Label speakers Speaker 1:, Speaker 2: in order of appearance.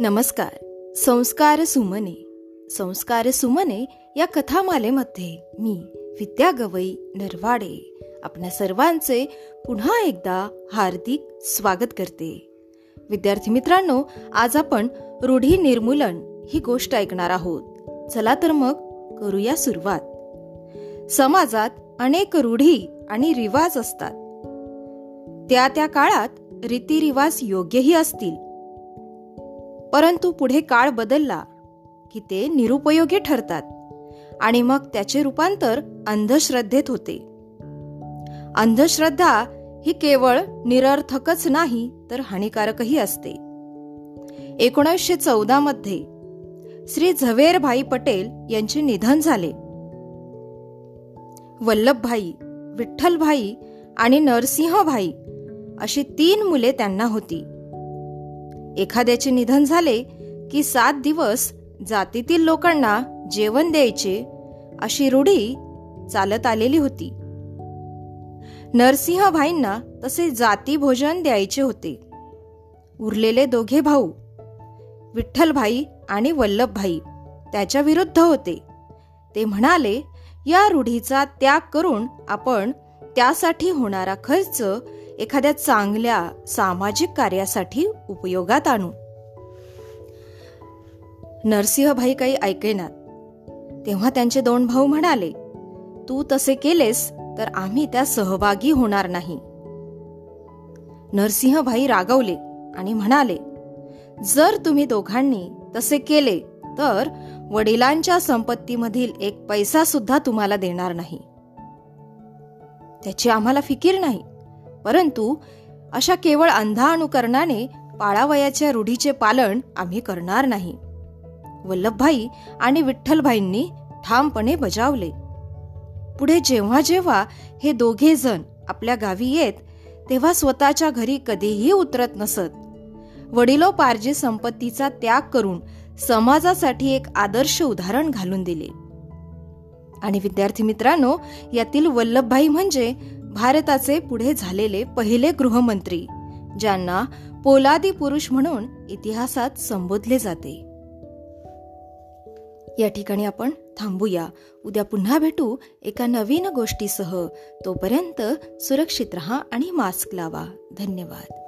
Speaker 1: नमस्कार. संस्कार सुमने. संस्कार सुमने या कथामालेमध्ये मी विद्या गवई नरवाडे आपल्या सर्वांचे पुन्हा एकदा हार्दिक स्वागत करते. विद्यार्थी मित्रांनो आज आपण रूढी निर्मूलन ही गोष्ट ऐकणार आहोत. चला तर मग करूया सुरुवात. समाजात अनेक रूढी आणि रिवाज असतात. त्या त्या काळात रीतिरिवाज योग्यही असतील. परंतु पुढे काळ बदलला की ते निरुपयोगी ठरतात आणि मग त्याचे रूपांतर अंधश्रद्धेत होते. अंधश्रद्धा ही केवळ निरर्थकच नाही तर हानिकारकही असते. एकोणीसशे चौदा मध्ये श्री झवेरभाई पटेल यांचे निधन झाले. वल्लभभाई विठ्ठलभाई आणि नरसिंहभाई अशी तीन मुले त्यांना होती. एखाद्याचे निधन झाले की सात दिवस जातीतील लोकांना जेवण द्यायचे अशी रूढी चालत आलेली होती. नरसिंहभाईंना तसे जाती भोजन द्यायचे होते. उरलेले दोघे भाऊ विठ्ठलभाई आणि वल्लभभाई त्याच्या विरुद्ध होते. ते म्हणाले या रूढीचा त्याग करून आपण त्यासाठी होणारा खर्च एखाद्या चांगल्या सामाजिक कार्यासाठी उपयोगात आणू. नरसिंहभाई काही ऐकेनात तेव्हा त्यांचे दोन भाऊ म्हणाले तू तसे केलेस तर आम्ही त्या सहभागी होणार नाही. नरसिंहभाई रागवले आणि म्हणाले जर तुम्ही दोघांनी तसे केले तर वडिलांच्या संपत्तीमधील एक पैसा सुद्धा तुम्हाला देणार नाही. त्याची आम्हाला फिकीर नाही. परंतु अशा केवळ अंधा अनुकरणाने पाळावयाच्या रूढीचे पालन आम्ही करणार नाही. वल्लभभाई आणि विठ्ठलभाईंनी ठामपणे बजावले. पुढे जेव्हा जेव्हा हे दोघे जण आपल्या गावी येत तेव्हा स्वतःच्या घरी कधीही उतरत नसत. वडिलोपार्जित संपत्तीचा त्याग करून समाजासाठी एक आदर्श उदाहरण घालून दिले. आणि विद्यार्थी मित्रांनो यातील वल्लभभाई म्हणजे भारताचे पुढे झालेले पहिले गृहमंत्री ज्यांना पोलादी पुरुष म्हणून इतिहासात संबोधले जाते. या ठिकाणी आपण थांबूया. उद्या पुन्हा भेटू एका नवीन गोष्टीसह. तोपर्यंत सुरक्षित रहा आणि मास्क लावा. धन्यवाद.